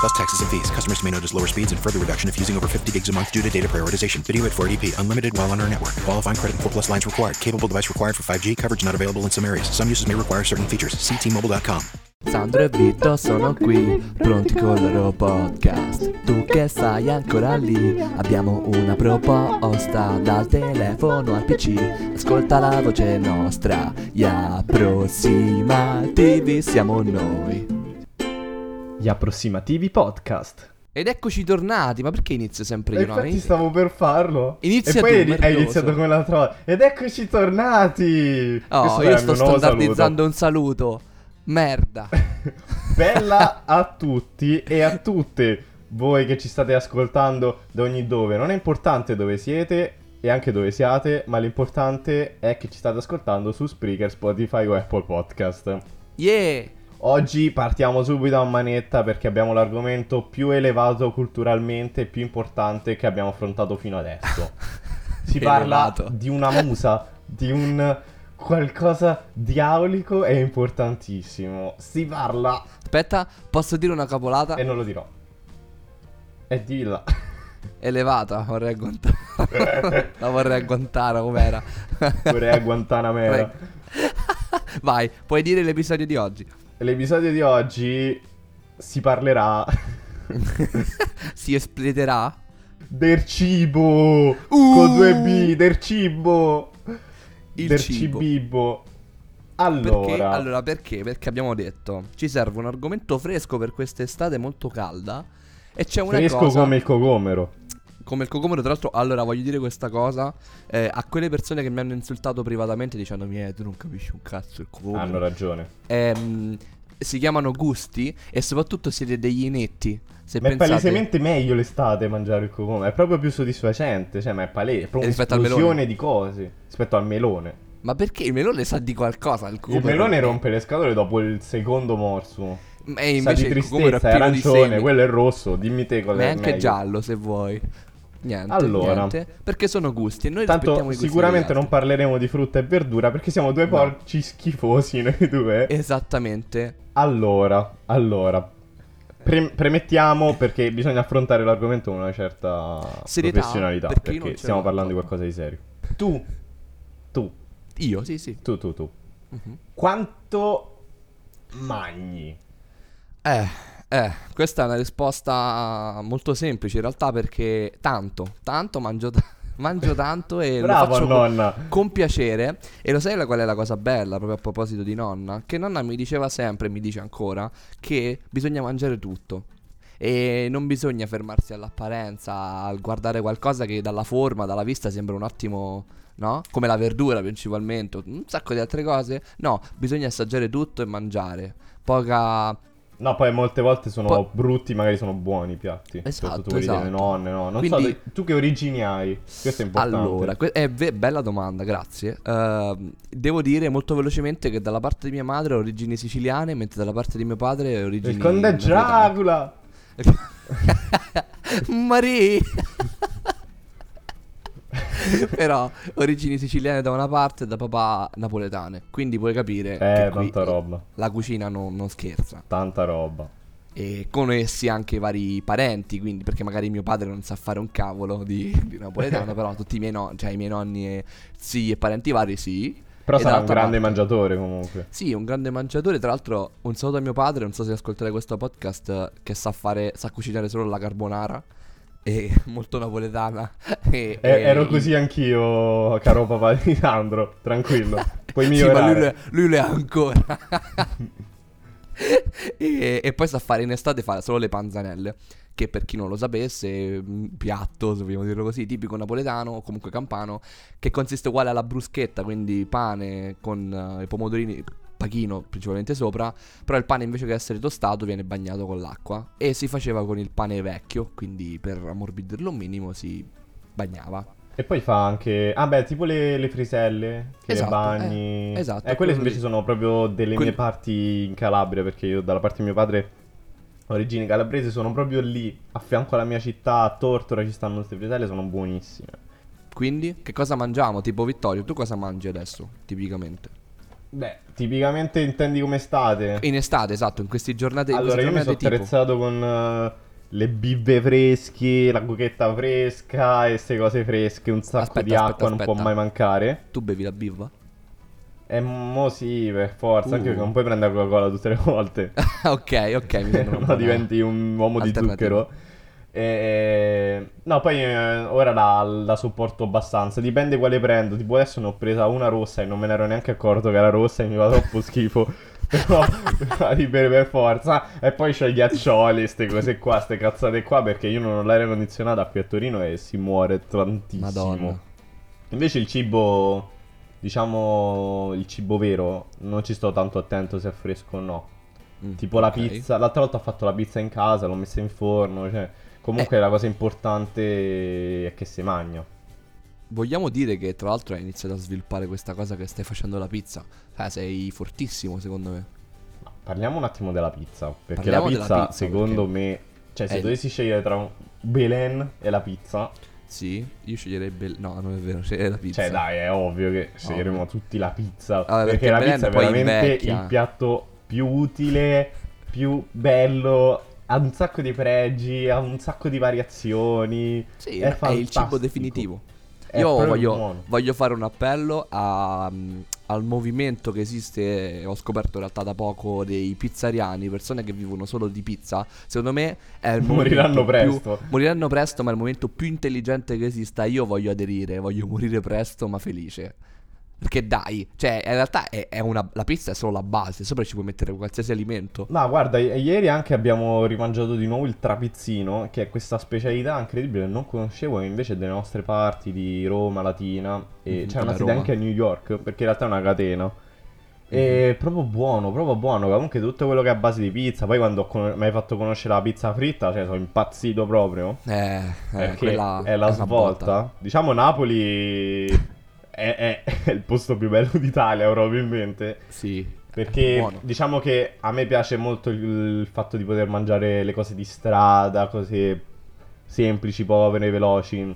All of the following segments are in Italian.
Plus taxes and fees. Customers may notice lower speeds and further reduction if using over 50 gigs a month due to data prioritization. Video at 480p. Unlimited while on our network. Qualifying credit and 4 plus lines required. Capable device required for 5G. Coverage not available in some areas. Some uses may require certain features. See T-Mobile.com. Sandro e Vito sono qui, pronti con il loro podcast. Tu che stai ancora lì, abbiamo una proposta dal telefono al PC. Ascolta la voce nostra, gli approssimativi siamo noi. Gli approssimativi podcast. Ed eccoci tornati, ma perché inizio sempre io? No, infatti inizio- stavo per farlo. Inizia e poi tu, merdoso. iniziato come l'altra volta. Ed eccoci tornati. Oh, Questo io è sto standardizzando un saluto. Merda. saluto. Bella a tutti e a tutte voi che ci state ascoltando da ogni dove. Non è importante dove siete e anche dove siate, ma l'importante è che ci state ascoltando su Spreaker, Spotify o Apple Podcast. Yeah. Oggi partiamo subito a manetta perché abbiamo l'argomento più elevato culturalmente e più importante che abbiamo affrontato fino adesso. Si parla Elevato. di una musa, di un qualcosa diabolico e importantissimo. Si parla Aspetta, posso dire una capolata? e non lo dirò. E dilla. Elevata, vorrei agguantare. La vorrei agguantare com'era. Vorrei a Guantanamera. Vai, puoi dire l'episodio di oggi. L'episodio di oggi si parlerà si esplederà? del cibo Uh! con due B, del cibo. Il del cibo. cibibbo. Perché? Allora, Allora, perché? Perché abbiamo detto ci serve un argomento fresco per quest'estate molto calda. E c'è una fresco cosa come il cocomero. Come il cocomero. Tra l'altro, allora voglio dire questa cosa eh, a quelle persone che mi hanno insultato privatamente dicendomi: Eh, tu non capisci un cazzo il cocomero. Hanno ragione. Ehm, si chiamano gusti e soprattutto siete degli inetti. Se Ma è pensate palesemente meglio l'estate mangiare il cocomero. È proprio più soddisfacente. Cioè, ma è palese. È proprio un'esplosione di cose. Rispetto al melone. Ma perché il melone sa di qualcosa? Il, Il melone rompe le scatole dopo il secondo morso. E Sa invece di è tristezza, è arancione, quello è rosso. Dimmi te cosa Ma è è anche meglio. giallo se vuoi. Niente, Allora. niente, perché sono gusti e noi Tanto sicuramente non parleremo di frutta e verdura perché siamo due No. porci schifosi noi due. Esattamente. Allora, allora. Pre- premettiamo perché bisogna affrontare l'argomento con una certa Serietà, professionalità. perché Perché, stiamo parlando di proprio. qualcosa di serio. Tu, tu, Io, sì, sì. tu, tu, tu. Mhm. Quanto magni? Eh, eh, questa è una risposta molto semplice in realtà perché tanto, tanto mangio, ta- mangio tanto e lo Bravo faccio con, nonna. con piacere. E lo sai qual è la cosa bella proprio a proposito di nonna? Che nonna mi diceva sempre, mi dice ancora, che bisogna mangiare tutto. E non bisogna fermarsi all'apparenza, al guardare qualcosa che dalla forma, dalla vista sembra un attimo, no? Come la verdura principalmente, un sacco di altre cose. No, bisogna assaggiare tutto e mangiare. Poca... No, poi molte volte sono Poi- brutti, magari sono buoni i piatti. Esatto, Soprattutto quelli delle esatto. nonne, no. Non Quindi- so, tu che origini hai? Questo è importante. Allora, que- è ve- bella domanda, grazie. Ehm, devo dire molto velocemente che dalla parte di mia madre ho origini siciliane, mentre dalla parte di mio padre ho origini il conde. Dracula! Marie! Però origini siciliane da una parte e da papà napoletane. Quindi puoi capire Eh, che tanta roba. la cucina non, non scherza. Tanta roba. E con essi anche i vari parenti, quindi perché magari mio padre non sa fare un cavolo di, di napoletano, però tutti i miei nonni, cioè i miei nonni e zii e parenti vari sì. Però sarà un grande parte- mangiatore comunque. Sì, un grande mangiatore. Tra l'altro, un saluto a mio padre. Non so se ascolterai questo podcast. Che sa fare, sa cucinare solo la carbonara. E molto napoletana. E, E- e- ero così anch'io, caro papà di Sandro. Tranquillo. Puoi Sì, ma lui, lui lo è ancora. e, e poi sa fare in estate fa solo le panzanelle. Che per chi non lo sapesse, un piatto, se vogliamo dirlo così, tipico napoletano o comunque campano, che consiste uguale alla bruschetta, quindi pane con eh, i pomodorini, pachino principalmente sopra, però il pane invece che essere tostato viene bagnato con l'acqua e si faceva con il pane vecchio, quindi per ammorbidirlo un minimo si bagnava. E poi fa anche. Ah, beh, tipo le, le friselle. Che Esatto, bagni. eh, esatto, Eh, quelle invece lì. sono proprio delle Quelli- mie parti in Calabria. Perché io, dalla parte di mio padre, origini calabrese, sono proprio lì, a fianco alla mia città, a Tortora, ci stanno queste friselle, sono buonissime. Quindi, che cosa mangiamo? Tipo Vittorio, tu cosa mangi adesso, tipicamente? Beh, tipicamente intendi come estate? In estate, esatto, in queste giornate in Allora, queste io mi sono giornate tipo. attrezzato con eh, le bibbe fresche, la cucchetta fresca e queste cose fresche. Un sacco Aspetta, di aspetta, acqua non può aspetta. mai mancare. Tu bevi la bivva? E mo sì, per forza, anche Uh. perché non puoi prendere la Coca-Cola tutte le volte. ok, ok, mi sembra no, buona diventi un uomo di alternativa. zucchero. E... No, poi eh, ora la, la sopporto abbastanza. Dipende quale prendo. Tipo adesso ne ho presa una rossa e non me ne ero neanche accorto che era rossa e mi fa troppo schifo. Però la di bere per forza. E poi c'ho i ghiaccioli, queste cose qua, queste cazzate qua. Perché io non ho l'aria condizionata qui a Torino e si muore tantissimo. Madonna. Invece il cibo, diciamo, il cibo vero, non ci sto tanto attento se è fresco o no. Mm, Tipo la ok. pizza, l'altra volta ho fatto la pizza in casa, l'ho messa in forno, cioè, comunque Eh. la cosa importante è che si mangia. Vogliamo dire che tra l'altro hai iniziato a sviluppare questa cosa che stai facendo la pizza. Cioè, sei fortissimo secondo me. Ma parliamo un attimo della pizza, perché Parliamo la pizza, pizza, secondo perché me, cioè se è- dovessi scegliere tra un Belen e la pizza, Sì, io sceglierei Bel... No, non è vero, sceglierei la pizza. cioè dai, è ovvio che sceglieremo Ovvio. tutti la pizza, Vabbè, perché, perché la Belen pizza è veramente invecchia. il piatto più utile, più bello, ha un sacco di pregi, ha un sacco di variazioni. Sì, è, è, il cibo definitivo. È Io voglio, voglio fare un appello a, mm, al movimento che esiste, ho scoperto in realtà da poco, dei pizzariani, persone che vivono solo di pizza. Secondo me è il Moriranno più- presto. moriranno presto, ma è il momento più intelligente che esista. Io voglio aderire, voglio morire presto, ma felice. Perché dai, cioè, in realtà è, è una, la pizza è solo la base, sopra ci puoi mettere qualsiasi alimento. No, guarda, i- ieri anche abbiamo rimangiato di nuovo il trapizzino, che è questa specialità incredibile, non conoscevo, e invece è delle nostre parti di Roma, Latina, e Mhm, c'è una sede Roma. anche a New York, perché in realtà è una catena. Mhm. E proprio buono, proprio buono, comunque tutto quello che è a base di pizza, poi quando con- mi hai fatto conoscere la pizza fritta, cioè sono impazzito proprio. Eh, eh Perché è la una svolta. Diciamo Napoli è, è- il posto più bello d'Italia probabilmente. Sì. Perché diciamo che a me piace molto il, il fatto di poter mangiare le cose di strada, cose semplici, povere, veloci.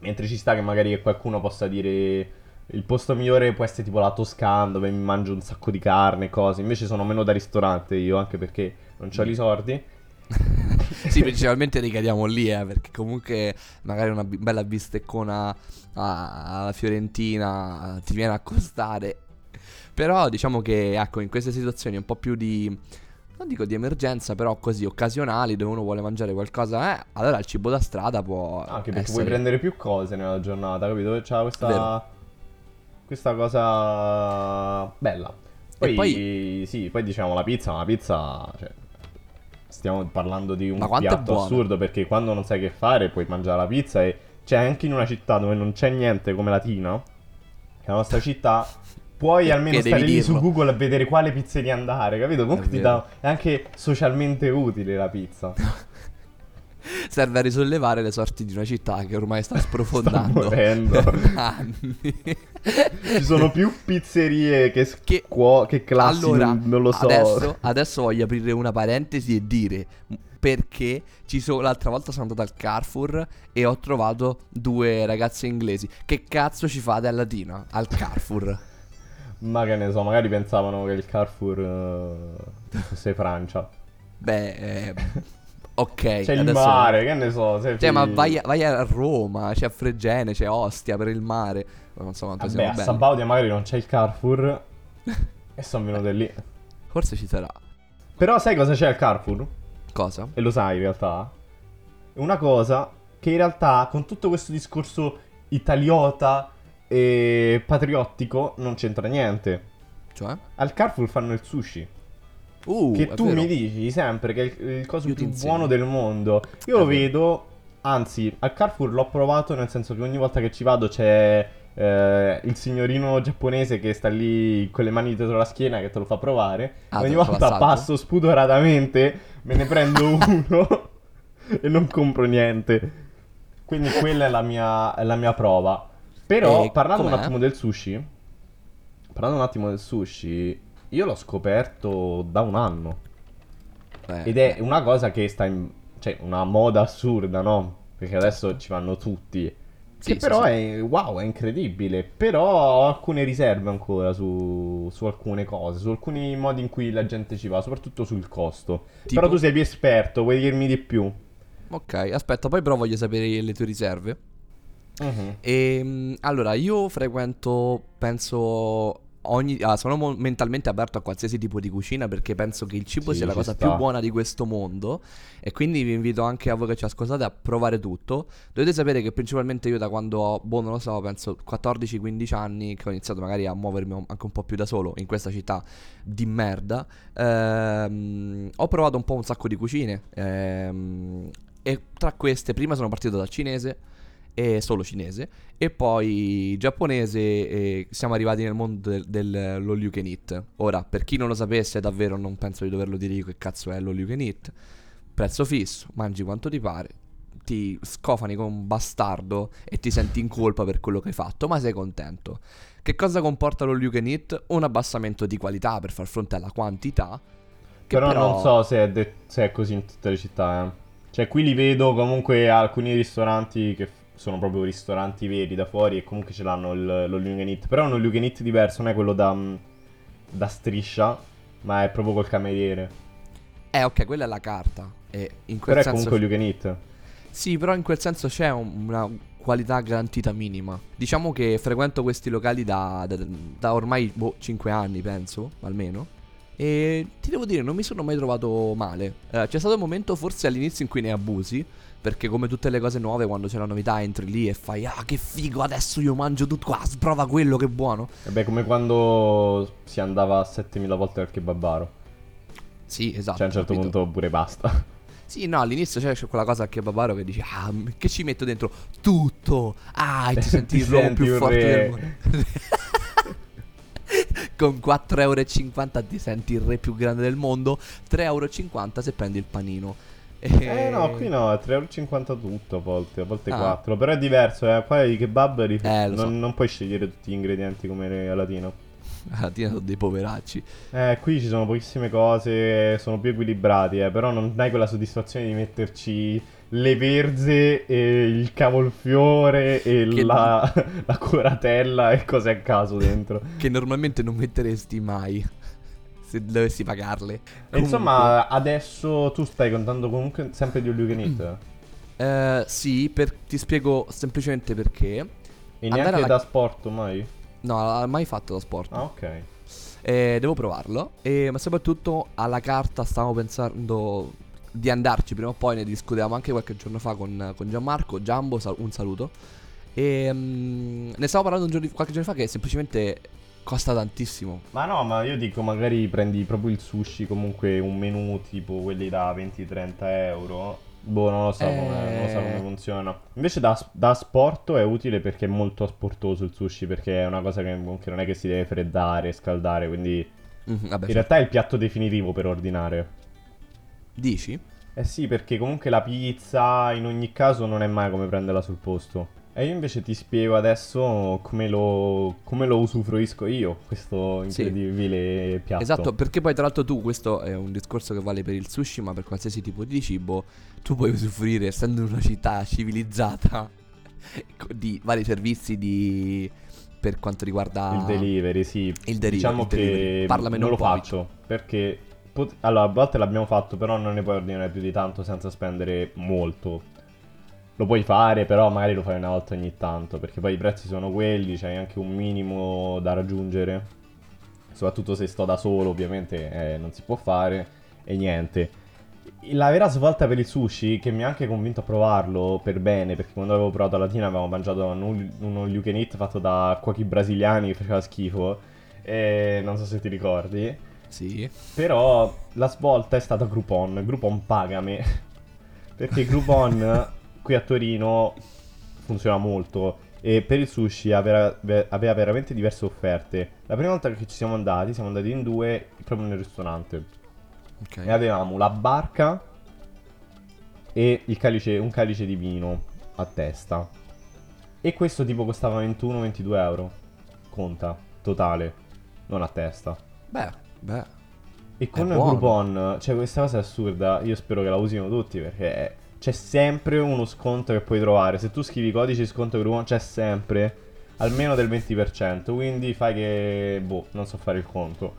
Mentre ci sta che magari qualcuno possa dire il posto migliore può essere tipo la Toscana dove mi mangio un sacco di carne, cose. Invece sono meno da ristorante io, anche perché non ho i soldi. sì, principalmente ricadiamo lì, eh, perché comunque magari una bi- bella bisteccona alla Fiorentina ti viene a costare. Però diciamo che, ecco, in queste situazioni un po' più di... Non dico di emergenza, però così occasionali, dove uno vuole mangiare qualcosa, eh, allora il cibo da strada può... Anche perché essere... puoi prendere più cose nella giornata, capito? C'ha questa, Vero. questa cosa bella. Poi, poi- sì, poi diciamo la pizza, ma la pizza, cioè, stiamo parlando di un è piatto assurdo perché quando non sai che fare puoi mangiare la pizza e c'è anche in una città dove non c'è niente come Latina, che è la nostra città, puoi almeno stare lì dirlo. su Google a vedere quale pizzeria andare, capito? Comunque ti vero. dà, è anche socialmente utile la pizza. Serve a risollevare le sorti di una città che ormai sta sprofondando. morendo. da anni. Ci sono più pizzerie che, Che- scuo- che classi, allora, non, non lo so. Adesso, adesso voglio aprire una parentesi e dire perché ci sono, l'altra volta sono andato al Carrefour e ho trovato due ragazze inglesi. Che cazzo ci fate a Latina? Al Carrefour? Ma che ne so, magari pensavano che il Carrefour eh, fosse Francia. Beh, eh, ok. C'è il mare, che ne so. Cioè, ma vai a, vai a Roma, c'è a Fregene, c'è Ostia per il mare. Non so quanto Vabbè, siamo a belli. Sabaudia magari non c'è il Carrefour e sono venute lì. Forse ci sarà. Però sai cosa c'è al Carrefour? Cosa? E lo sai in realtà? Una cosa che in realtà con tutto questo discorso italiota e patriottico non c'entra niente. Cioè? Al Carrefour fanno il sushi. Uh, che tu vero. mi dici sempre che è il, coso Io più buono del mondo. Io È lo vero. vedo, anzi, al Carrefour l'ho provato nel senso che ogni volta che ci vado c'è eh, il signorino giapponese che sta lì con le mani dietro la schiena che te lo fa provare. Ah, ogni volta passo spudoratamente, me ne prendo uno e non compro niente. Quindi quella è la mia, è la mia prova. Però, E parlando un com'è? attimo del sushi, parlando un attimo del sushi, io l'ho scoperto da un anno. Eh, Ed è una cosa che sta in... cioè, una moda assurda, no? Perché adesso ci vanno tutti. Sì, che sì, però sì. è, wow, è incredibile. Però ho alcune riserve ancora su, su alcune cose, su alcuni modi in cui la gente ci va, soprattutto sul costo. Tipo? Però tu sei più esperto, vuoi dirmi di più? Ok, aspetta, poi però voglio sapere le tue riserve. Mhm. E allora, io frequento, penso, ogni... ah, sono mo- mentalmente aperto a qualsiasi tipo di cucina perché penso che il cibo Sì, sia la cosa sta. più buona di questo mondo e quindi vi invito anche a voi che ci ascoltate a provare tutto. Dovete sapere che principalmente io da quando ho, boh, non lo so, penso 14-15 anni che ho iniziato magari a muovermi anche un po' più da solo in questa città di merda, ehm, ho provato un po' un sacco di cucine ehm, e tra queste prima sono partito dal cinese e solo cinese e poi giapponese e siamo arrivati nel mondo del, del all you can eat. Ora, per chi non lo sapesse, davvero non penso di doverlo dire io che cazzo è l'all you can eat. Prezzo fisso, mangi quanto ti pare, ti scofani come un bastardo e ti senti in colpa per quello che hai fatto, ma sei contento. Che cosa comporta l'all you can eat? Un abbassamento di qualità per far fronte alla quantità. Però, però, non so se è, de- se è così in tutte le città, eh. Cioè, qui li vedo comunque alcuni ristoranti che sono proprio ristoranti veri da fuori e comunque ce l'hanno il, lo you can. Però è un all you can diverso, non è quello da, mm, da striscia, ma è proprio col cameriere. Eh, ok, quella è la carta. E in quel Però è senso comunque all you can. Sì, però in quel senso c'è un- una qualità garantita minima. Diciamo che frequento questi locali da, da- da ormai boh, 5 anni, penso, almeno. E ti devo dire, non mi sono mai trovato male. Eh, c'è stato un momento, forse all'inizio, in cui ne abusi. Perché come tutte le cose nuove, quando c'è la novità, entri lì e fai Ah, che figo, adesso io mangio tutto qua, prova quello, che buono. Vabbè, come quando si andava 7000 volte al kebabaro. Sì, esatto. Cioè, a un certo capito? punto pure basta. Sì, no, all'inizio c'è, c'è quella cosa al kebabaro che dici, ah, che ci metto dentro? Tutto! Ah, e ti senti Ti il l'uomo più forte re. del mondo. Con 4,50 euro ti senti il re più grande del mondo, 3,50 euro se prendi il panino. E- Eh no, qui no, è 3,50€ tutto a volte, a volte Ah. 4. Però è diverso, eh. Qua i kebab ri- Eh, lo so. non, non puoi scegliere tutti gli ingredienti come a latino. Alla fine sono dei poveracci. Eh, qui ci sono pochissime cose, sono più equilibrati, eh, però non hai quella soddisfazione di metterci le verze e il cavolfiore e Che- la, la coratella e cose a caso dentro. Che normalmente non metteresti mai. Se dovessi pagarle. Comunque, insomma, adesso tu stai contando comunque sempre di All You Can Eat. eh, sì, per- ti spiego semplicemente perché. E neanche alla- da sport mai? No, non mai fatto lo sport. Ah, ok. Eh, devo provarlo. E, ma soprattutto alla carta stavo pensando di andarci prima o poi. Ne discutevamo anche qualche giorno fa con, con Gianmarco. Giambo, sal- un saluto. E mm, ne stavo parlando giorno- qualche giorno fa che semplicemente costa tantissimo. Ma no, ma io dico, magari prendi proprio il sushi, comunque un menù tipo quelli da 20-30 euro. Boh, non lo so, come, non lo so come Eh. funziona. Invece da, da sport è utile perché è molto asportoso il sushi, perché è una cosa che comunque non è che si deve freddare, scaldare, quindi Mhm, vabbè, in realtà è il piatto definitivo per ordinare. dici? Eh sì, perché comunque la pizza in ogni caso non è mai come prenderla sul posto. E io invece ti spiego adesso come lo, come lo usufruisco io, questo Sì. incredibile piatto. Esatto, perché poi tra l'altro tu, questo è un discorso che vale per il sushi, ma per qualsiasi tipo di cibo, tu puoi usufruire, essendo in una città civilizzata, di vari servizi di... per quanto riguarda... Il delivery, sì. Il delivery, Diciamo il delivery. che non lo faccio perché pot- allora, a volte l'abbiamo fatto, però non ne puoi ordinare più di tanto senza spendere molto. Lo puoi fare, però magari lo fai una volta ogni tanto, perché poi i prezzi sono quelli, c'hai anche un minimo da raggiungere. Soprattutto se sto da solo, ovviamente eh, non si può fare e niente. La vera svolta per il sushi, che mi ha anche convinto a provarlo per bene, perché quando avevo provato a Latina avevamo mangiato un- uno you can eat fatto da cuochi brasiliani che faceva schifo, e non so se ti ricordi. Sì. Però la svolta è stata Groupon. Groupon pagami. Perché Groupon qui a Torino funziona molto. E per il sushi aveva, aveva veramente diverse offerte. La prima volta che ci siamo andati, siamo andati in due proprio nel ristorante. Ok. E avevamo la barca e il calice, un calice di vino. a testa. E questo tipo costava 21-22 euro. Conta, totale, non a testa. Beh, beh. E con buono. Groupon, cioè questa cosa è assurda, io spero che la usino tutti perché c'è sempre uno sconto che puoi trovare. Se tu scrivi codice sconto Groupon c'è sempre almeno del 20%, quindi fai che, boh, non so fare il conto.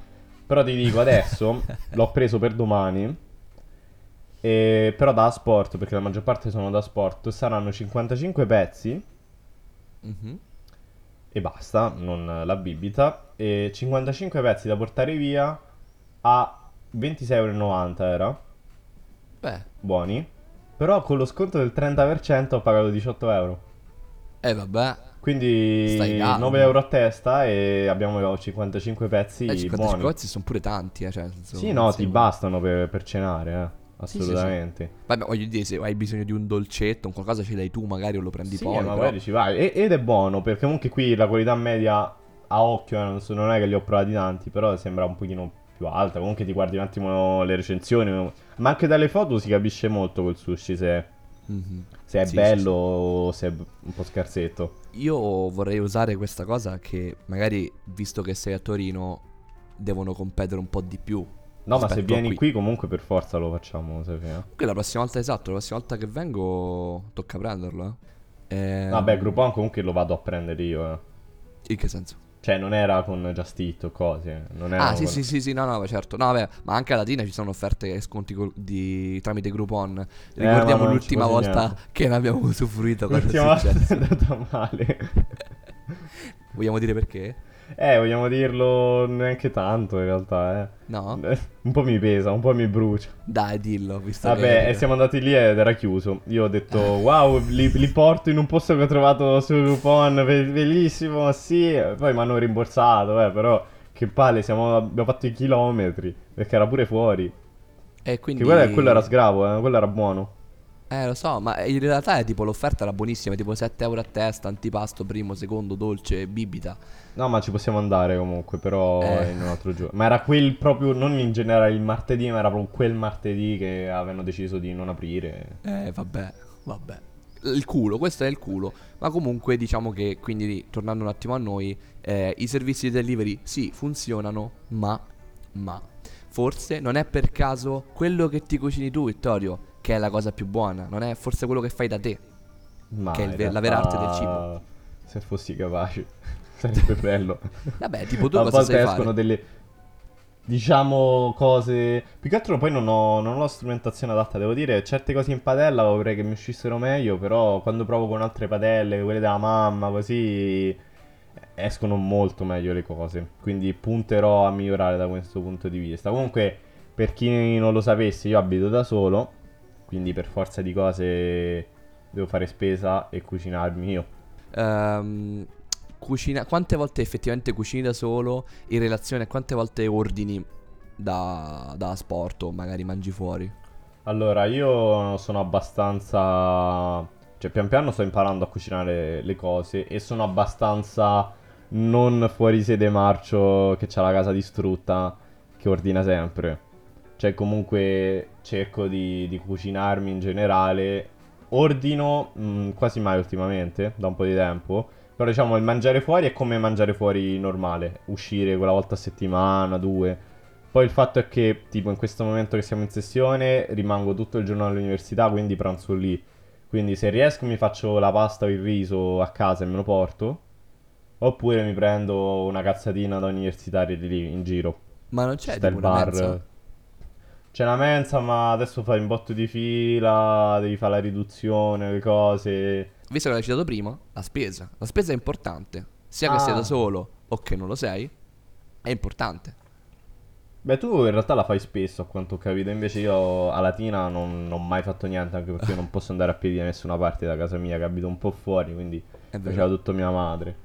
Però ti dico adesso, l'ho preso per domani, e- però da sport, perché la maggior parte sono da sport, saranno 55 pezzi Mhm. e basta, non la bibita, e 55 pezzi da portare via a 26,90 euro era, Beh, buoni, però con lo sconto del 30% ho pagato 18 euro. eh vabbè. Quindi Stai calmo. 9 euro a testa e abbiamo 55 pezzi Eh, 55 buoni. cozzi sono pure tanti, eh, cioè, senso, Sì, no, sì. ti bastano per, per cenare, eh. Sì, sì, sì. Assolutamente. Vabbè, voglio dire, se hai bisogno di un dolcetto, un qualcosa ce l'hai tu, magari o lo prendi Sì, poi. ma però- magari ci vai. E- ed è buono, perché comunque qui la qualità media a occhio, eh, non, so- non è che li ho provati tanti, però sembra un pochino più alta. Comunque ti guardi un attimo le recensioni, ma anche dalle foto si capisce molto col sushi se, Mhm. se è Sì, sì, bello o se è un po' scarsetto. Io vorrei usare questa cosa che magari, visto che sei a Torino, devono competere un po' di più. No, ma se vieni qui comunque per forza lo facciamo, Sofia. Qui la prossima volta, esatto, la prossima volta che vengo tocca prenderlo. Eh. Eh, Vabbè, Groupon comunque lo vado a prendere io, eh. In che senso? Cioè, non era con Just Eat o cose. Non era Ah, sì, con- sì, sì, sì, no, no, certo. No, vabbè, ma anche a Latina ci sono offerte e sconti col- di- tramite Groupon. Ricordiamo non l'ultima volta niente. che ne abbiamo usufruito. L'ultima è volta è andata male. Vogliamo dire perché? Eh, vogliamo dirlo neanche tanto in realtà, eh. No? Eh, Un po' mi pesa, un po' mi brucia. Dai, dillo, visto Vabbè, che... e siamo andati lì ed era chiuso. Io ho detto, wow, li, li porto in un posto che ho trovato su Groupon, be- bellissimo, sì. Poi mi hanno rimborsato, eh, però che palle, siamo- abbiamo fatto i chilometri, perché era pure fuori. E quindi... Che quello, quello era sgravo, eh, quello era buono. Eh, lo so, ma in realtà è tipo l'offerta era buonissima, tipo 7 euro a testa, antipasto, primo, secondo, dolce, bibita. No, ma ci possiamo andare comunque, però Eh. in un altro giorno. Ma era quel proprio, non in generale il martedì, ma era proprio quel martedì che avevano deciso di non aprire. Eh, vabbè, vabbè. Il culo, questo è il culo. Ma comunque diciamo che, quindi tornando un attimo a noi, eh, i servizi di delivery sì, funzionano, ma, ma, forse non è per caso quello che ti cucini tu, Vittorio, che è la cosa più buona, non è forse quello che fai da te. Ma Che è il in ve- la vera arte del cibo. Se fossi capace, sarebbe bello. Vabbè, tipo tu A cosa sai escono fare? delle, diciamo, cose... Più che altro poi non ho, non ho la strumentazione adatta, devo dire, certe cose in padella vorrei che mi uscissero meglio, però quando provo con altre padelle, quelle della mamma, così escono molto meglio le cose. Quindi punterò a migliorare da questo punto di vista. Comunque, per chi non lo sapesse, io abito da solo, quindi per forza di cose devo fare spesa e cucinarmi io. Ehm, cucina, quante volte effettivamente cucini da solo in relazione a quante volte ordini da, da sport o magari mangi fuori? Allora, io sono abbastanza... Cioè, pian piano sto imparando a cucinare le cose e sono abbastanza non fuori sede marcio che c'ha la casa distrutta, che ordina sempre. Cioè, comunque cerco di, di cucinarmi in generale. Ordino mh, quasi mai ultimamente, da un po' di tempo. Però diciamo, il mangiare fuori è come mangiare fuori normale. Uscire quella volta a settimana, due. Poi il fatto è che, tipo, in questo momento che siamo in sessione, rimango tutto il giorno all'università, quindi pranzo lì. Quindi se riesco mi faccio la pasta o il riso a casa e me lo porto. Oppure mi prendo una cazzatina da universitaria di lì in giro. Ma non c'è Sta tipo il bar. mensa? C'è una mensa, ma adesso fai un botto di fila, devi fare la riduzione, le cose. Visto che l'hai citato prima, la spesa. La spesa è importante. Sia che Ah. sia da solo o che non lo sei, è importante. Beh, tu in realtà la fai spesso, a quanto ho capito. Invece io a Latina non, non ho mai fatto niente, anche perché io non posso andare a piedi da nessuna parte da casa mia, che abito un po' fuori, quindi faceva tutto mia madre.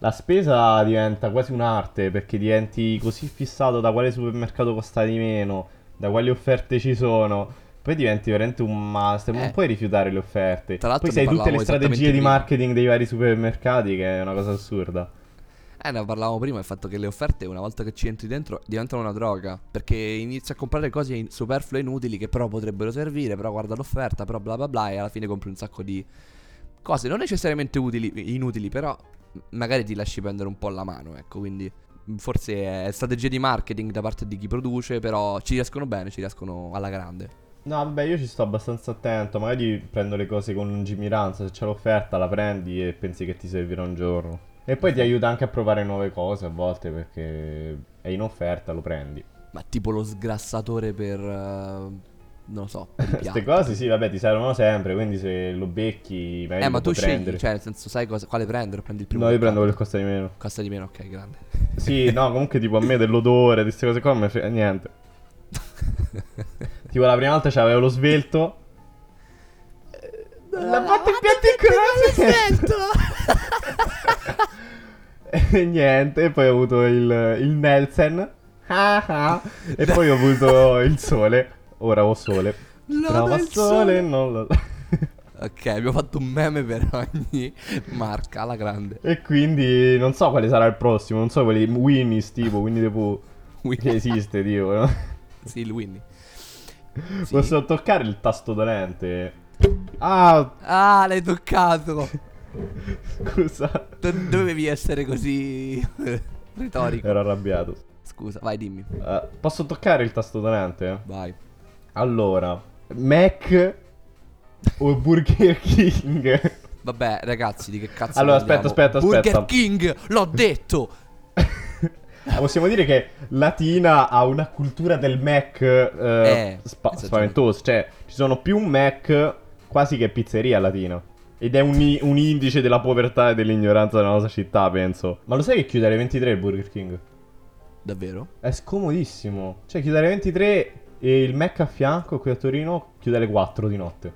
La spesa diventa quasi un'arte, perché diventi così fissato da quale supermercato costa di meno, da quali offerte ci sono. Poi diventi veramente un master, Eh. non puoi rifiutare le offerte. Tra l'altro Poi sai tutte le strategie di prima. marketing dei vari supermercati, che è una cosa assurda. Eh, ne parlavamo prima, il fatto che le offerte, una volta che ci entri dentro, diventano una droga. Perché inizi a comprare cose superflue e inutili che però potrebbero servire, però guarda l'offerta, però bla bla bla, e alla fine compri un sacco di cose non necessariamente utili, inutili, però magari ti lasci prendere un po' la mano, ecco, quindi forse è strategia di marketing da parte di chi produce, però ci riescono bene, ci riescono alla grande. No, vabbè, io ci sto abbastanza attento. Magari prendo le cose con lungimiranza. Se c'è l'offerta, la prendi e pensi che ti servirà un giorno. E poi ti aiuta anche a provare nuove cose a volte perché è in offerta, lo prendi. Ma tipo lo sgrassatore per... Uh, non lo so, Queste cose sì, vabbè, ti servono sempre. Quindi se lo becchi, magari Eh, ma tu scegli, prendere. cioè nel senso sai cosa, quale prendere? Prendi il primo No, io prendo quello che costa di meno. Costa di meno, ok, grande. Sì, no, comunque tipo a me dell'odore, di queste cose qua non mi frega niente. tipo la prima volta c'avevo lo svelto. La fatto in piatti E niente, poi ho avuto il, il Nelson. Ah, ah. e poi ho avuto il sole. Ora ho sole. Trova il sole, non lo... Ok, abbiamo fatto un meme per ogni marca, alla grande. e quindi non so quale sarà il prossimo. Non so quelli Winnie's tipo, Winnie the Pooh. Winnie. Che esiste, tipo, no? Sì, il Winnie. Sì. Posso toccare il tasto dolente? Ah, Ah, l'hai toccato. scusa. Do- dovevi essere così retorico. Ero arrabbiato. Scusa, vai, dimmi. Eh, posso toccare il tasto dolente? Vai. Allora, Mac o Burger King? Vabbè, ragazzi, di che cazzo Allora, parliamo? aspetta, aspetta, Burger aspetta. King, l'ho detto. Possiamo dire che Latina ha una cultura del Mac eh, Eh, spa- esagerato. spaventosa. Cioè, ci sono più Mac quasi che pizzeria Latina. Ed è un, i- un indice della povertà e dell'ignoranza della nostra città, penso. Ma lo sai che chiude alle 23 il Burger King? Davvero? È scomodissimo. Cioè, chiude alle 23 e il Mac a fianco qui a Torino chiude alle 4 di notte.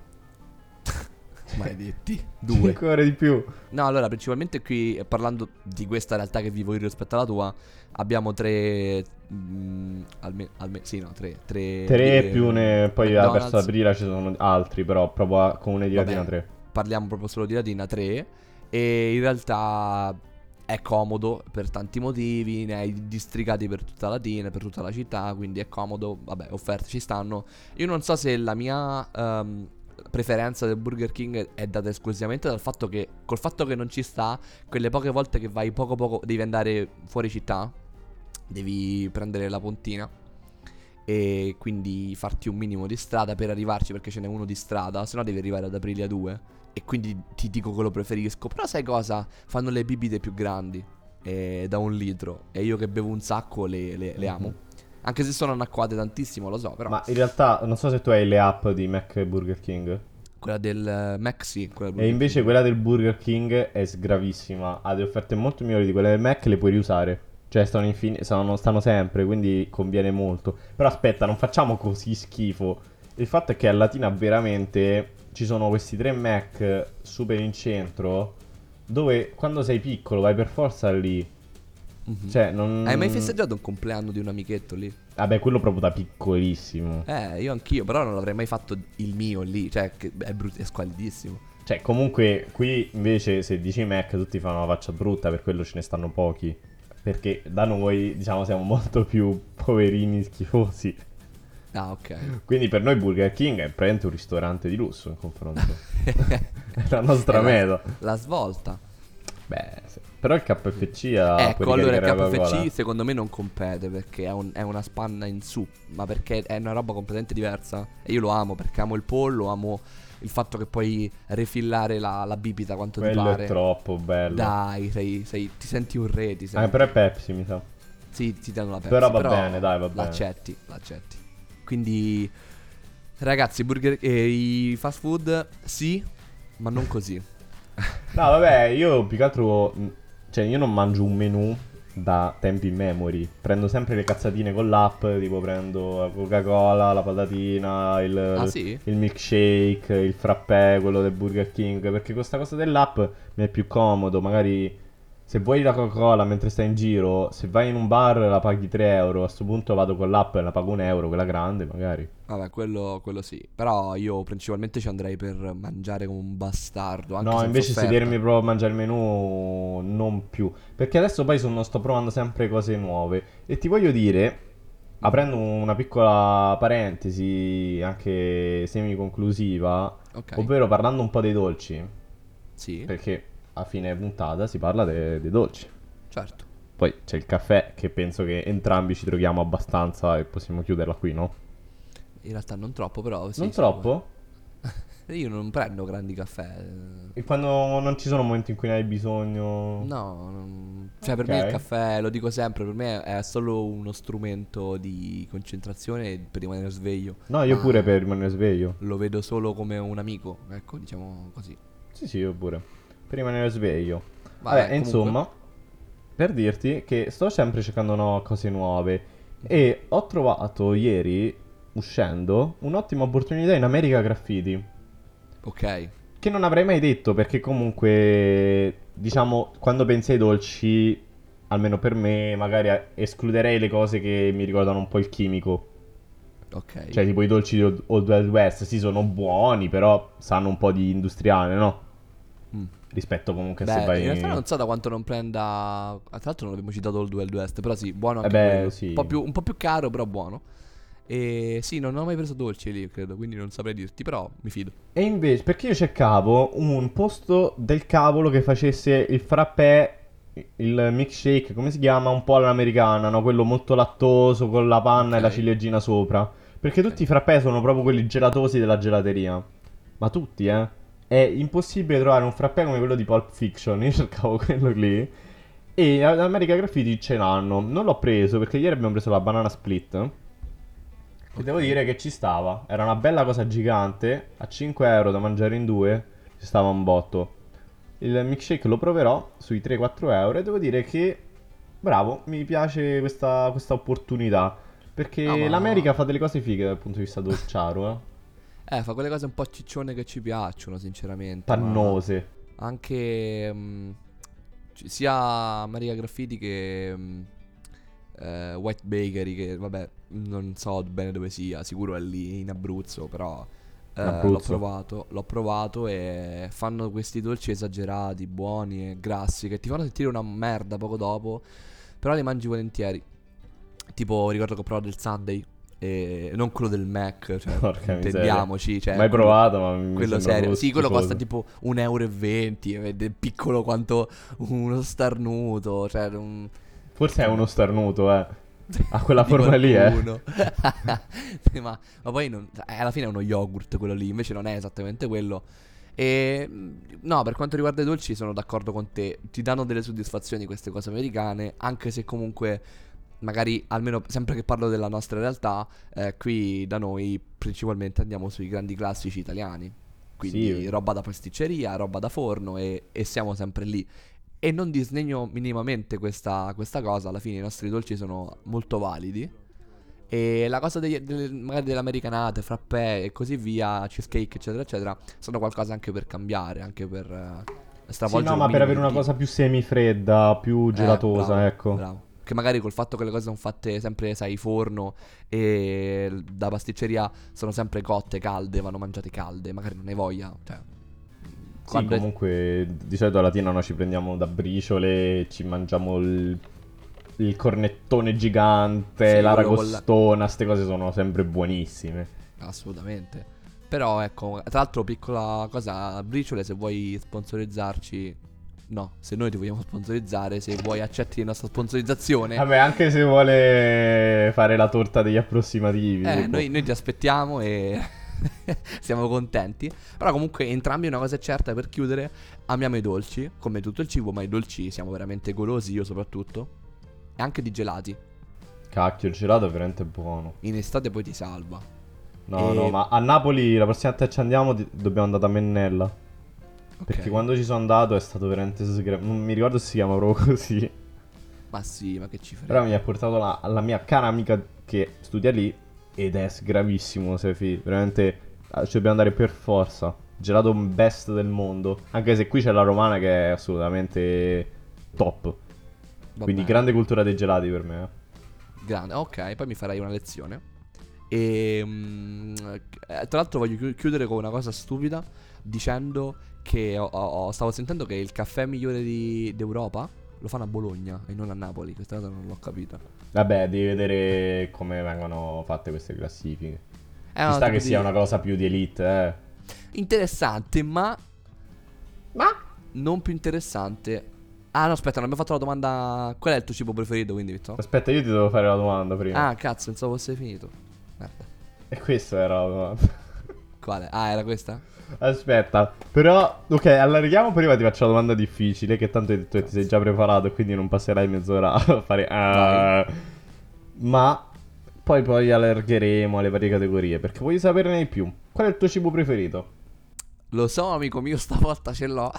Maledetti. Due. 5 ore di più. No, allora, principalmente qui, eh, parlando di questa realtà che vivo io rispetto alla tua, abbiamo tre... mm, alme- alme- sì, no, tre. Tre, 3 eh, più ne... Poi McDonald's. verso aprile ci sono altri, però proprio a comune di. Latina 3. Parliamo proprio solo di Latina 3 e in realtà è comodo per tanti motivi, ne hai districati per tutta Latina, per tutta la città, quindi è comodo, vabbè, offerte ci stanno. Io non so se la mia ehm, preferenza del Burger King è data esclusivamente dal fatto che col fatto che non ci sta, quelle poche volte che vai poco poco devi andare fuori città, devi prendere la pontina e quindi farti un minimo di strada per arrivarci perché ce n'è uno di strada, se no devi arrivare ad Aprilia 2 e quindi ti dico che lo preferisco. Però sai cosa? Fanno le bibite più grandi eh, da un litro e io che bevo un sacco le, le- le amo. Anche se sono annacquate tantissimo, lo so, però Ma in realtà non so se tu hai le app di Mac e Burger King. quella del eh, Mac sì, quella del E invece quella del Burger King è sgravissima. Ha delle offerte molto migliori di quelle del Mac, le puoi riusare. Cioè, stanno, infin- stanno, stanno sempre, quindi conviene molto. Però aspetta, non facciamo così schifo. Il fatto è che a Latina veramente ci sono questi tre Mac super in centro. Dove quando sei piccolo vai per forza lì. Mhm. Cioè, non. Hai mai festeggiato un compleanno di un amichetto lì? Vabbè, quello proprio da piccolissimo. Eh, io anch'io, però non avrei mai fatto il mio lì, cioè è brutto, è squalidissimo. Cioè, comunque, qui invece se dici Mac tutti fanno una faccia brutta, per quello ce ne stanno pochi. Perché da noi, diciamo, siamo molto più poverini schifosi. Ah, ok. Quindi per noi Burger King è praticamente un ristorante di lusso in confronto. è la nostra È la- meta. La svolta. Beh, sì. però il KFC ha ecco, allora il la. KFC secondo me non compete perché è, un- è una spanna in su, ma perché è una roba completamente diversa. E io lo amo perché amo il pollo, amo il fatto che puoi refillare la, la bibita quanto ti Quello pare. è troppo bello. Dai, sei- sei- ti senti un re, ti Ah, senti. però è Pepsi, mi sa. Sì, ti danno la Pepsi, Però va bene, dai, va bene. L'accetti, l'accetti. Quindi, ragazzi, burger, eh, i fast food sì, ma non così. No, vabbè, io più che altro. mh, Cioè, io non mangio un menù da tempi immemori. Prendo sempre le cazzatine con l'app. Tipo, prendo la Coca-Cola, la patatina, il, Ah, sì? il milkshake, il frappè, quello del Burger King. Perché questa cosa dell'app mi è più comodo. Magari. Se vuoi la Coca-Cola mentre stai in giro, se vai in un bar la paghi 3 euro. A sto punto vado con l'app e la pago un euro, quella grande magari. Vabbè, quello, quello sì. Però io principalmente ci andrei per mangiare come un bastardo. No, invece offerta. sedermi proprio a mangiare il menù non più. Perché adesso poi sono, sto provando sempre cose nuove. E ti voglio dire, aprendo una piccola parentesi, anche semi-conclusiva, Ok. ovvero parlando un po' dei dolci. Sì, Perché a fine puntata si parla de- dei dolci. certo. Poi c'è il caffè che penso che entrambi ci troviamo abbastanza e possiamo chiuderla qui, no? In realtà non troppo, però sì, non troppo? Io non prendo grandi caffè. E quando non ci sono momenti in cui ne hai bisogno? No, non- cioè per me il caffè, lo dico sempre, per me è solo uno strumento di concentrazione per rimanere sveglio. No, io pure per rimanere sveglio. Lo vedo solo come un amico, ecco, diciamo così. Sì, sì, io pure. Per rimanere sveglio. Vabbè, Vabbè, insomma, per dirti che sto sempre cercando no- cose nuove e ho trovato ieri, uscendo, un'ottima opportunità in America Graffiti. Ok, Che non avrei mai detto perché comunque, diciamo, quando pensi ai dolci, almeno per me, magari escluderei le cose che mi ricordano un po' il chimico. ok. Cioè, tipo i dolci di Old Old Wild West, sì, sono buoni, però sanno un po' di industriale, no? Mm. Rispetto comunque a Beh, se vai... in realtà non so da quanto non prenda. Tra l'altro non abbiamo citato il Duel West, però sì, buono anche Eh beh, quello. sì. Un, po più, un po' più caro, però buono. E sì, non ho mai preso dolci lì, credo, quindi non saprei dirti, però mi fido. E invece, perché io cercavo un posto del cavolo che facesse il frappè, il milkshake, come si chiama? Un po' all'americana, no? Quello molto lattoso con la panna e la ciliegina sopra. Perché tutti i frappè sono proprio quelli gelatosi della gelateria. Ma tutti, eh? È impossibile trovare un frappè come quello di Pulp Fiction. Io cercavo quello lì. E ad America Graffiti ce l'hanno. Non l'ho preso perché ieri abbiamo preso la banana split. E devo dire che ci stava. Era una bella cosa gigante. A 5 euro da mangiare in due. Ci stava un botto. Il milkshake lo proverò sui 3-4 euro. E devo dire che. Bravo, mi piace questa, questa opportunità. Perché Ah, l'America fa delle cose fighe dal punto di vista dolciaro, eh. Eh, fa quelle cose un po' ciccione che ci piacciono, sinceramente. Pannose. Anche mm, ci- sia Maria Graffiti che mm, eh, White Bakery, che vabbè, non so bene dove sia, sicuro è lì in Abruzzo, però eh, l'ho provato, l'ho provato e fanno questi dolci esagerati, buoni e grassi che ti fanno sentire una merda poco dopo, però li mangi volentieri. Tipo, ricordo che ho provato il Sunday. E non quello del Mac, cioè, Porca miseria. intendiamoci. Cioè, Mai provato, ma quello serio. Sì, quello costa tipo 1,20 euro. Ed è piccolo quanto uno starnuto. Cioè, un... Forse è uno starnuto, eh. Ha quella forma lì, eh. ma, ma poi non- eh, alla fine è uno yogurt quello lì. Invece non è esattamente quello. E mh, no, per quanto riguarda i dolci, sono d'accordo con te. Ti danno delle soddisfazioni queste cose americane. Anche se comunque. Magari, almeno sempre che parlo della nostra realtà, eh, qui da noi principalmente andiamo sui grandi classici italiani. Quindi Sì. roba da pasticceria, roba da forno e, e siamo sempre lì. E non disdegno minimamente questa, questa cosa, alla fine i nostri dolci sono molto validi. E la cosa degli, delle- magari delle americanate, frappè e così via, cheesecake eccetera eccetera, sono qualcosa anche per cambiare, anche per eh, Sì, stravolgere no, un ma per avere una cosa più semifredda, più Eh, gelatosa, bravo, ecco. bravo. Che magari col fatto che le cose sono fatte sempre, sai, forno e da pasticceria sono sempre cotte, calde, vanno mangiate calde, magari non hai voglia, cioè... Sì, quando è- comunque di solito a Latina noi ci prendiamo da briciole, ci mangiamo il, il cornettone gigante, Sì, la- l'aragostona, queste cose sono sempre buonissime. Assolutamente. Però ecco, tra l'altro piccola cosa, Briciole, se vuoi sponsorizzarci... No, se noi ti vogliamo sponsorizzare, se vuoi accetti la nostra sponsorizzazione... Vabbè, anche se vuole fare la torta degli approssimativi. Eh, noi, noi ti aspettiamo e siamo contenti. Però comunque entrambi una cosa è certa per chiudere, amiamo i dolci, come tutto il cibo, ma i dolci siamo veramente golosi, io soprattutto. E anche di gelati. Cacchio, il gelato è veramente buono. In estate poi ti salva. No, E- no, ma a Napoli la prossima volta che ci andiamo di- dobbiamo andare da Mennella. Perché quando ci sono andato è stato veramente sgra- Non mi ricordo se si chiama proprio così. Ma sì, ma che ci frega. Però mi ha portato la, la mia cara amica che studia lì ed è gravissimo, Sefi. Veramente eh, ci dobbiamo andare per forza. Gelato best del mondo. Anche se qui c'è la romana che è assolutamente top. Va Quindi bene. grande cultura dei gelati per me. eh. Grande, ok, poi mi farai una lezione. E mm, eh, tra l'altro voglio chi- chiudere con una cosa stupida dicendo che ho- ho- stavo sentendo che il caffè migliore di- d'Europa lo fanno a Bologna e non a Napoli. Questa cosa non l'ho capita. Vabbè, devi vedere come vengono fatte queste classifiche. È Ci una sta che sia una cosa più di elite, eh. interessante, ma Ma non più interessante. Ah, no, aspetta, non abbiamo fatto la domanda. Qual è il tuo cibo preferito? Quindi, Vittorio? Aspetta, io ti devo fare la domanda prima. Ah, cazzo, pensavo fosse finito. Merda. E questa era la domanda. Quale? Ah, era questa? Aspetta, però, ok, allarghiamo prima ti faccio la domanda difficile, che tanto hai detto che ti sei già preparato, quindi non passerai mezz'ora a fare... ah. ma poi poi allargheremo alle varie categorie, perché voglio saperne di più. Qual è il tuo cibo preferito? Lo so, amico mio, stavolta ce l'ho.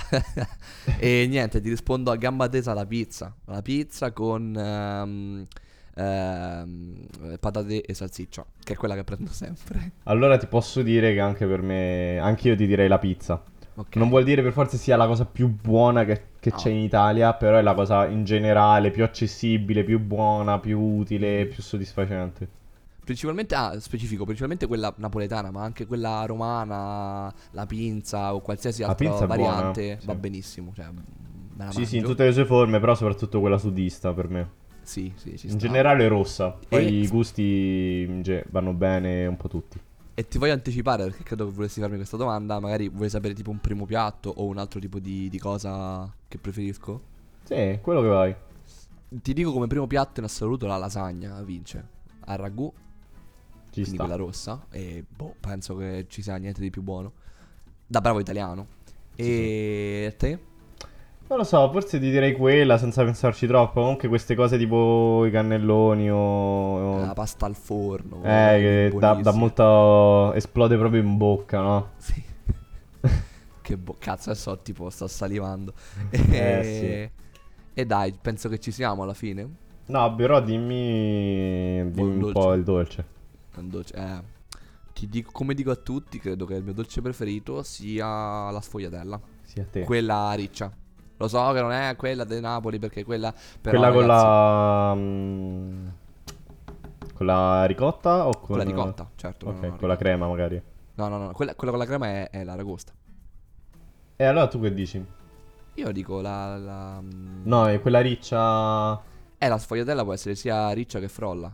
e niente, ti rispondo a gamba tesa la pizza. La pizza con ehm, ehm, patate e salsiccia, che è quella che prendo sempre. Allora ti posso dire che anche per me, anche io ti direi la pizza. Ok. Non vuol dire per forza sia la cosa più buona che, che c'è in Italia, però è la cosa in generale più accessibile, più buona, più utile, più soddisfacente. Principalmente, ah, specifico, principalmente quella napoletana, ma anche quella romana, la pinza o qualsiasi La altra buona, variante sì. va benissimo. Cioè, me la Sì, sì, in mangio. tutte le sue forme, però soprattutto quella sudista per me. Sì, sì, ci In sta. generale è rossa, poi E- i gusti in ge- vanno bene un po' tutti. E ti voglio anticipare perché credo che volessi farmi questa domanda. Magari vuoi sapere tipo un primo piatto o un altro tipo di, di cosa che preferisco? Sì, quello che vai. Ti dico come primo piatto in assoluto la lasagna vince. Al ragù, Ci quindi sta. quella rossa. E boh, penso che ci sia niente di più buono. Da bravo italiano. E a te? Non lo so, forse ti direi quella senza pensarci troppo. Comunque queste cose tipo i cannelloni o... La pasta al forno. Eh, che dà, dà buonissima. molto... esplode proprio in bocca, no? Sì. che bo- cazzo, adesso tipo sto salivando. Eh, E dai, penso che ci siamo alla fine. No, però dimmi, dimmi un dolce. po' il dolce. Un dolce- eh, ti dico, come dico a tutti, credo che il mio dolce preferito sia la sfogliatella. Sì, a te. Quella riccia. Lo so che non è quella di Napoli perché quella... Però, Quella con ragazzi, la... mm, Con la ricotta o con... Con la ricotta, certo. Ok, no, no, con la crema magari. No, no, no, quella, quella con la crema è, è l'aragosta. E allora tu che dici? Io dico la... la mm, No, è quella riccia... Eh, la sfogliatella può essere sia riccia che frolla.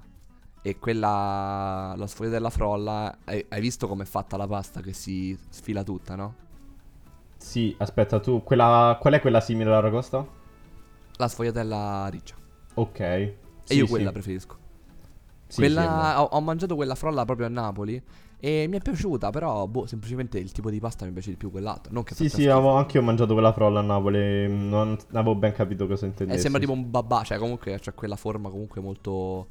E quella. La sfogliatella frolla. Hai, hai visto com'è fatta la pasta che si sfila tutta, no? Sì, aspetta, tu... Quella... Qual è quella simile alla ragosta? La sfogliatella riccia. Ok. e Sì, io sì. quella preferisco. Sì, quella. sì, buona. ho, ho mangiato quella frolla proprio a Napoli. E mi è piaciuta, però, boh, semplicemente il tipo di pasta mi piace di più quell'altro. Non che Sì, sì, avevo- anche io ho mangiato quella frolla a Napoli, non avevo ben capito cosa Eh, intendessi. sembra tipo un babà, cioè comunque c'è quella forma comunque molto.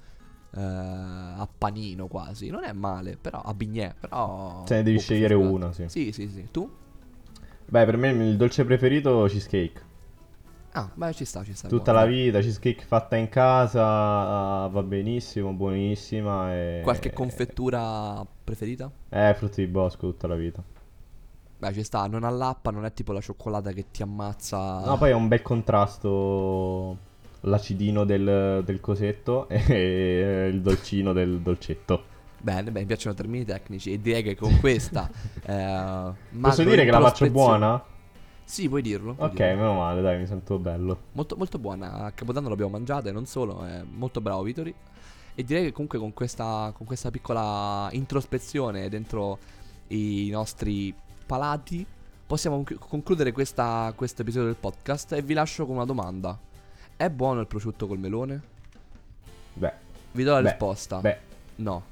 eh, a panino quasi. Non è male, però a bignè. Però. Se ne devi scegliere preferisco una, sì. Sì, sì, sì. Tu? Beh, per me il dolce preferito cheesecake. Ah, beh, ci sta, ci sta. è Tutta buono, la vita, cheesecake fatta in casa, ah, va benissimo, buonissima e... Qualche confettura preferita? Eh, frutti di bosco tutta la vita. Beh, ci sta, non allappa, non è tipo la cioccolata che ti ammazza. No, poi è un bel contrasto l'acidino del, del cosetto e il dolcino del dolcetto. Bene, beh, mi piacciono i termini tecnici e direi che con questa... eh, Posso dire che la faccio buona? Sì, puoi dirlo. puoi Ok, dirlo. meno male, dai, mi sento bello. Molto, molto buona. A Capodanno l'abbiamo mangiata e non solo, è molto bravo Vitori. E direi che comunque con questa, con questa piccola introspezione dentro i nostri palati possiamo conc- concludere questa- questo episodio del podcast e vi lascio con una domanda. È buono il prosciutto col melone? Beh, Vi do la Beh, risposta. beh. No.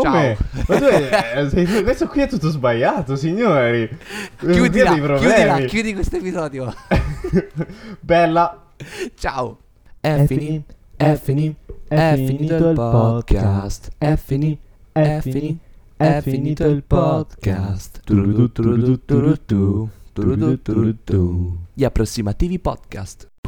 Come? Ciao. Ma tu eh, sei- questo qui è tutto sbagliato, signori. Chiudila, chiudila, problemi. chiudi questo episodio. Bella. Ciao. È finito. È finito. È finito il podcast. È finito. È finito. È finito il podcast. Gli approssimativi podcast.